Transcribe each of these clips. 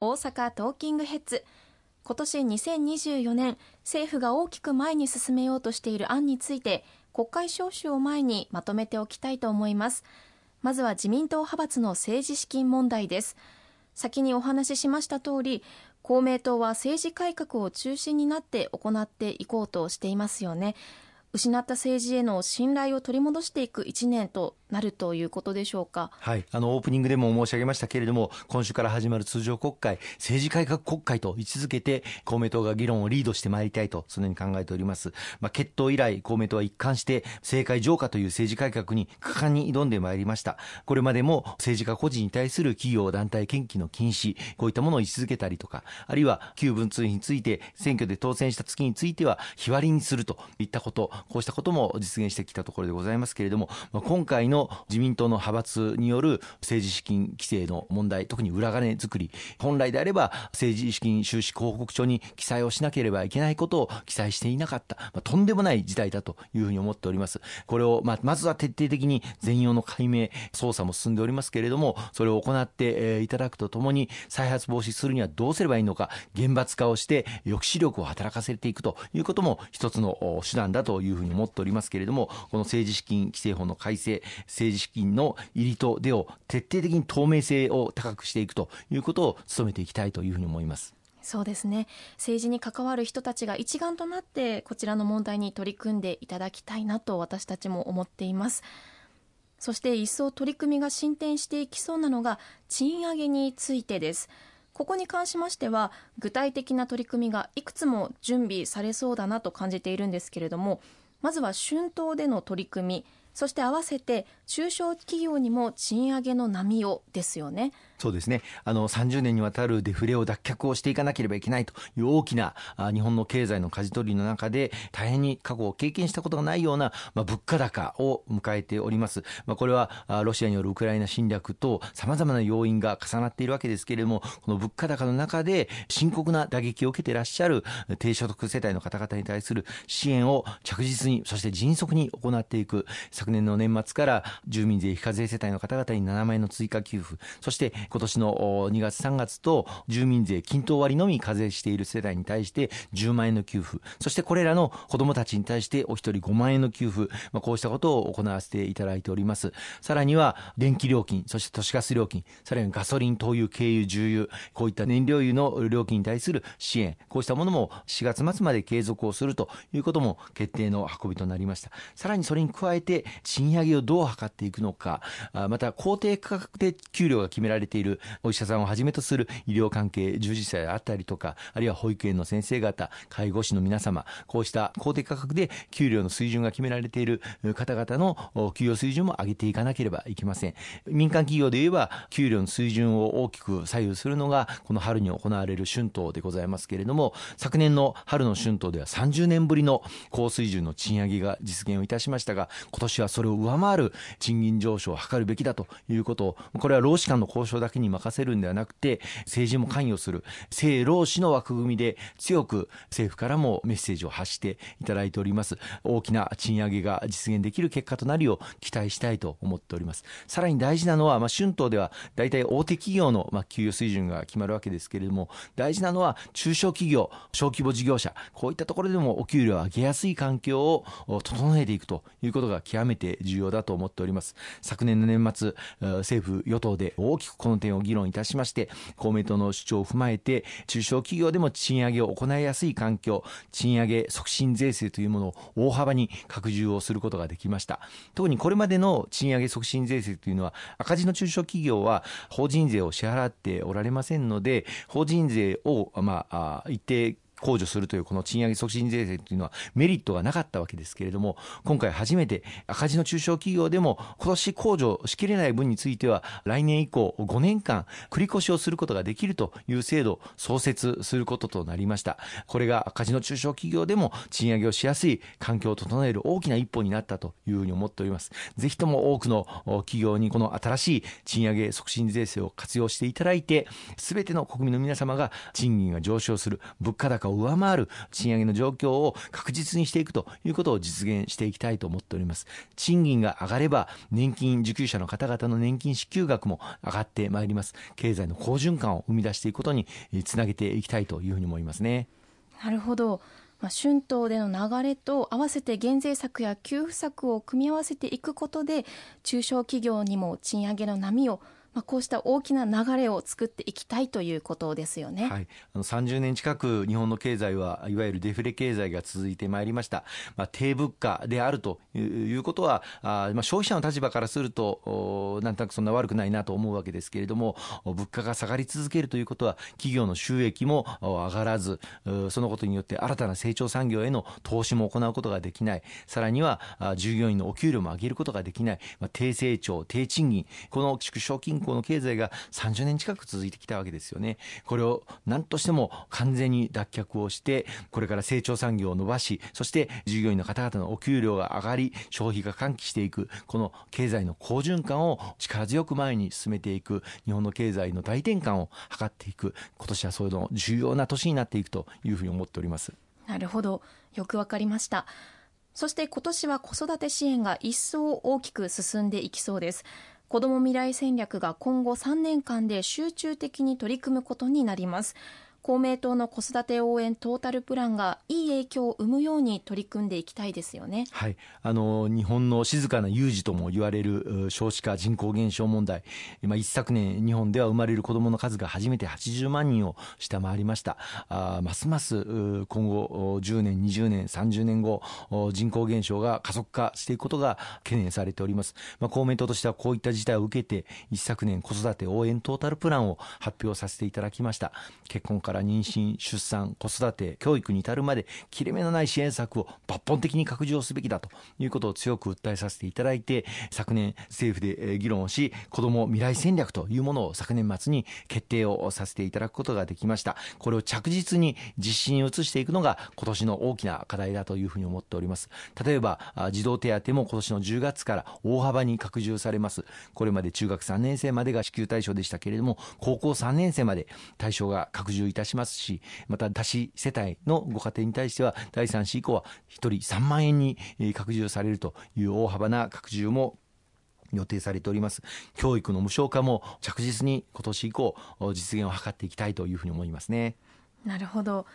大阪トーキングヘッズ。今年2024年政府が大きく前に進めようとしている案について国会召集を前にまとめておきたいと思います。まずは自民党派閥の政治資金問題です。先にお話ししました通り公明党は政治改革を中心になって行っていこうとしていますよね。失った政治への信頼を取り戻していく1年となるということでしょうか。はい、あのオープニングでも申し上げましたけれども、今週から始まる通常国会、政治改革国会と位置づけて公明党が議論をリードしてまいりたいとそのように考えております。まあ決闘以来公明党は一貫して政界浄化という政治改革に果敢に挑んでまいりました。これまでも政治家個人に対する企業団体献金の禁止、こういったものを位置づけたりとか、あるいは旧文通費について選挙で当選した月については日割りにするといったこと、こうしたことも実現してきたところでございますけれども、まあ、今回の自民党の派閥による政治資金規正の問題、特に裏金作り、本来であれば政治資金収支報告書に記載をしなければいけないことを記載していなかった、まあ、とんでもない事態だというふうに思っております。これを、まあ、まずは徹底的に全容の解明、捜査も進んでおりますけれども、それを行っていただくとともに、再発防止するにはどうすればいいのか、厳罰化をして抑止力を働かせていくということも一つの手段だというふうに思っておりますけれども、この政治資金規正法の改正、政治資金の入りと出を徹底的に透明性を高くしていくということを努めていきたいというふうに思います。そうですね。政治に関わる人たちが一丸となってこちらの問題に取り組んでいただきたいなと私たちも思っています。そして一層取り組みが進展していきそうなのが賃上げについてです。ここに関しましては具体的な取り組みがいくつも準備されそうだなと感じているんですけれどもまずは春闘での取り組みそして合わせて中小企業にも賃上げの波をですよね。そうですね。あの、30年にわたるデフレを脱却をしていかなければいけないという大きなあ日本の経済の舵取りの中で、大変に過去を経験したことがないような、まあ、物価高を迎えております。まあ、これはあロシアによるウクライナ侵略と様々な要因が重なっているわけですけれども、この物価高の中で深刻な打撃を受けていらっしゃる低所得世帯の方々に対する支援を着実に、そして迅速に行っていく。昨年の年末から住民税非課税世帯の方々に7万円の追加給付、そして今年の2月3月と住民税均等割のみ課税している世帯に対して10万円の給付、そしてこれらの子どもたちに対してお一人5万円の給付、まあ、こうしたことを行わせていただいております。さらには電気料金、そして都市ガス料金、さらにガソリン、灯油、軽油、重油、こういった燃料油の料金に対する支援、こうしたものも4月末まで継続をするということも決定の運びとなりました。さらにそれに加えて賃上げをどう図っていくのか、また公定価格で給料が決められているお医者さんをはじめとする医療関係従事者であったりとか、あるいは保育園の先生方、介護士の皆様、こうした公定価格で給料の水準が決められている方々の給与水準も上げていかなければいけません。民間企業で言えば、給料の水準を大きく左右するのが、この春に行われる春闘でございますけれども、昨年の春の春闘では30年ぶりの高水準の賃上げが実現をいたしましたが、今年はそれを上回る賃金上昇を図るべきだということを、これは労使間の交渉だけに任せるんではなくて、政治も関与する、政労使の枠組みで強く政府からもメッセージを発していただいております。大きな賃上げが実現できる結果となるよう期待したいと思っております。さらに大事なのは、まあ、春闘では大体大手企業の、まあ、給与水準が決まるわけですけれども、大事なのは中小企業、小規模事業者、こういったところでもお給料を上げやすい環境を整えていくということが極めて重要だと思っております。昨年の年末、政府与党で大きくこの点を議論いたしまして、公明党の主張を踏まえて、中小企業でも賃上げを行いやすい環境、賃上げ促進税制というものを大幅に拡充をすることができました。特にこれまでの賃上げ促進税制というのは、赤字の中小企業は法人税を支払っておられませんので、法人税を、まあ、一定控除するというこの賃上げ促進税制というのはメリットがなかったわけですけれども、今回初めて赤字の中小企業でも今年控除しきれない分については来年以降5年間繰り越しをすることができるという制度を創設することとなりました。これが赤字の中小企業でも賃上げをしやすい環境を整える大きな一歩になったというふうに思っております。ぜひとも多くの企業にこの新しい賃上げ促進税制を活用していただいて、すべての国民の皆様が賃金が上昇する、物価高を上回る賃上げの状況を確実にしていくということを実現していきたいと思っております。賃金が上がれば年金受給者の方々の年金支給額も上がってまいります。経済の好循環を生み出していくことにつなげていきたいというふうに思いますね。なるほど。まあ、春闘での流れと合わせて減税策や給付策を組み合わせていくことで中小企業にも賃上げの波をまあ、こうした大きな流れを作っていきたいということですよね、はい、あの30年近く日本の経済はいわゆるデフレ経済が続いてまいりました、まあ、低物価であるということはあ、まあ、消費者の立場からするとなんとなくそんな悪くないなと思うわけですけれども物価が下がり続けるということは企業の収益も上がらずそのことによって新たな成長産業への投資も行うことができない。さらには従業員のお給料も上げることができない、まあ、低成長低賃金この縮小金均衡の経済が30年近く続いてきたわけですよね。これを何としても完全に脱却をして、これから成長産業を伸ばし、そして従業員の方々のお給料が上がり、消費が喚起していく、この経済の好循環を力強く前に進めていく、日本の経済の大転換を図っていく、今年はそういうの重要な年になっていくというふうに思っております。なるほど。よくわかりました。そして今年は子育て支援が一層大きく進んでいきそうです。子ども未来戦略が今後3年間で集中的に取り組むことになります。公明党の子育て応援トータルプランがいい影響を生むように取り組んでいきたいですよね。はい、あの日本の静かな有事とも言われる少子化人口減少問題、今一昨年日本では生まれる子どもの数が初めて80万人を下回りました。あますます今後10年、20年、30年後人口減少が加速化していくことが懸念されております。まあ、公明党としてはこういった事態を受けて一昨年子育て応援トータルプランを発表させていただきました。結婚からから妊娠、出産、子育て、教育に至るまで切れ目のない支援策を抜本的に拡充すべきだということを強く訴えさせていただいて、昨年政府で議論をし、子ども未来戦略というものを昨年末に決定をさせていただくことができました。これを着実に実施に移していくのが今年の大きな課題だというふうに思っております。例えば、児童手当も今年の10月から大幅に拡充されます。これまで中学3年生までが支給対象でしたけれども、高校3年生まで対象が拡充いたたしますし、また多子世帯のご家庭に対しては、第3子以降は1人3万円に拡充されるという大幅な拡充も予定されております。教育の無償化も着実に今年以降実現を図っていきたいというふうに思いますね。なるほど。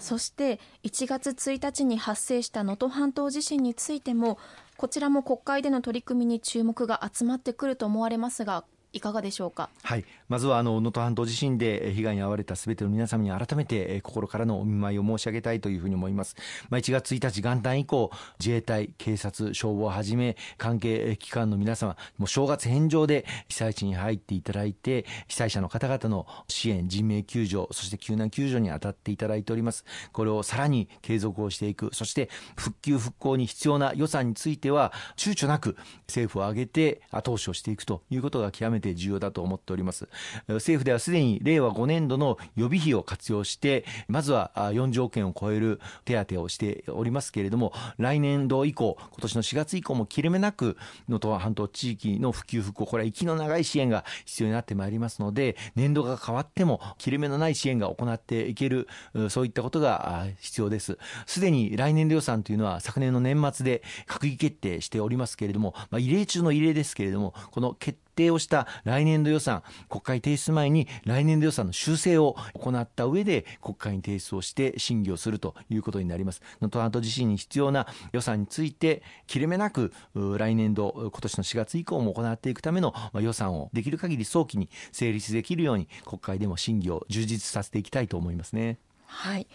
そして1月1日に発生した能登半島地震についてもこちらも国会での取り組みに注目が集まってくると思われますがいかがでしょうか？はい、まずはあの能登半島地震で被害に遭われたすべての皆様に改めて心からのお見舞いを申し上げたいというふうに思います。まあ、1月1日元旦以降、自衛隊、警察、消防をはじめ関係機関の皆様、もう正月返上で被災地に入っていただいて、被災者の方々の支援、人命救助、そして救難救助に当たっていただいております。これをさらに継続をしていく、そして復旧復興に必要な予算については躊躇なく政府を挙げて後押しをしていくということが極めてて重要だと思っております。政府ではすでに令和5年度の予備費を活用してまずは4条件を超える手当をしておりますけれども来年度以降今年の4月以降も切れ目なく能登半島地域の普及復興これは息の長い支援が必要になってまいりますので年度が変わっても切れ目のない支援が行っていけるそういったことが必要です。すでに来年度予算というのは昨年の年末で閣議決定しておりますけれども、まあ、異例中の異例ですけれどもこの決定をした来年度予算、国会提出前に来年度予算の修正を行った上で国会に提出をして審議をするということになります。能登半島地震に必要な予算について切れ目なく来年度、今年の4月以降も行っていくための予算をできる限り早期に成立できるように国会でも審議を充実させていきたいと思いますね。はい。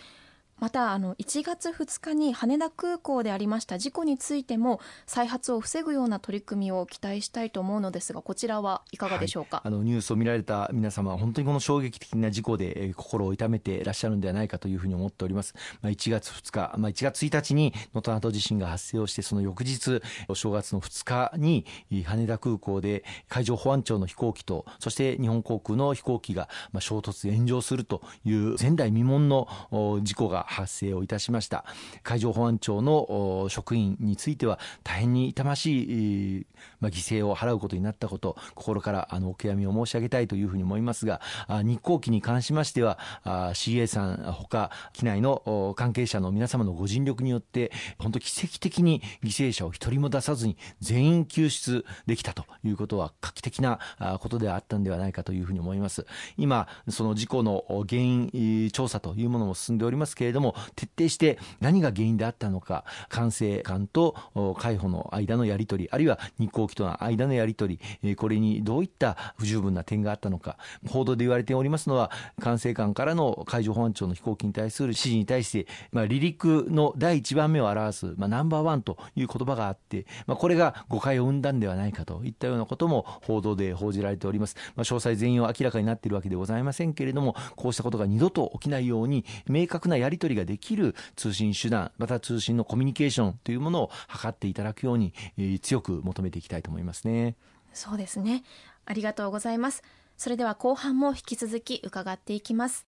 またあの1月2日に羽田空港でありました事故についても再発を防ぐような取り組みを期待したいと思うのですがこちらはいかがでしょうか、はい、あのニュースを見られた皆様は本当にこの衝撃的な事故で、えー、心を痛めていらっしゃるんではないかというふうに思っております、まあ、1月2日、まあ、1月1日に能登半島地震が発生をしてその翌日お正月の2日に羽田空港で海上保安庁の飛行機とそして日本航空の飛行機が、まあ、衝突炎上するという前代未聞の事故が発生をいたしました。海上保安庁の職員については大変に痛ましい、ま、犠牲を払うことになったこと心からあのお悔やみを申し上げたいというふうに思いますが日航機に関しましては CA さんほか機内の関係者の皆様のご尽力によって本当奇跡的に犠牲者を一人も出さずに全員救出できたということは画期的なことであったんではないかというふうに思います。今その事故の原因調査というものも進んでおりますけれどもも徹底して何が原因であったのか管制官と海保の間のやり取りあるいは日航機との間のやり取りこれにどういった不十分な点があったのか報道で言われておりますのは管制官からの海上保安庁の飛行機に対する指示に対して、まあ、離陸の第一番目を表す、まあ、ナンバーワンという言葉があって、まあ、これが誤解を生んだんではないかといったようなことも報道で報じられております。まあ、詳細全員は明らかになっているわけでございませんけれども、こうしたことが二度と起きないように、明確なやり取りができる通信手段、また通信のコミュニケーションというものを図っていただくように、えー、強く求めていきたいと思いますね。そうですね。ありがとうございます。それでは後半も引き続き伺っていきます。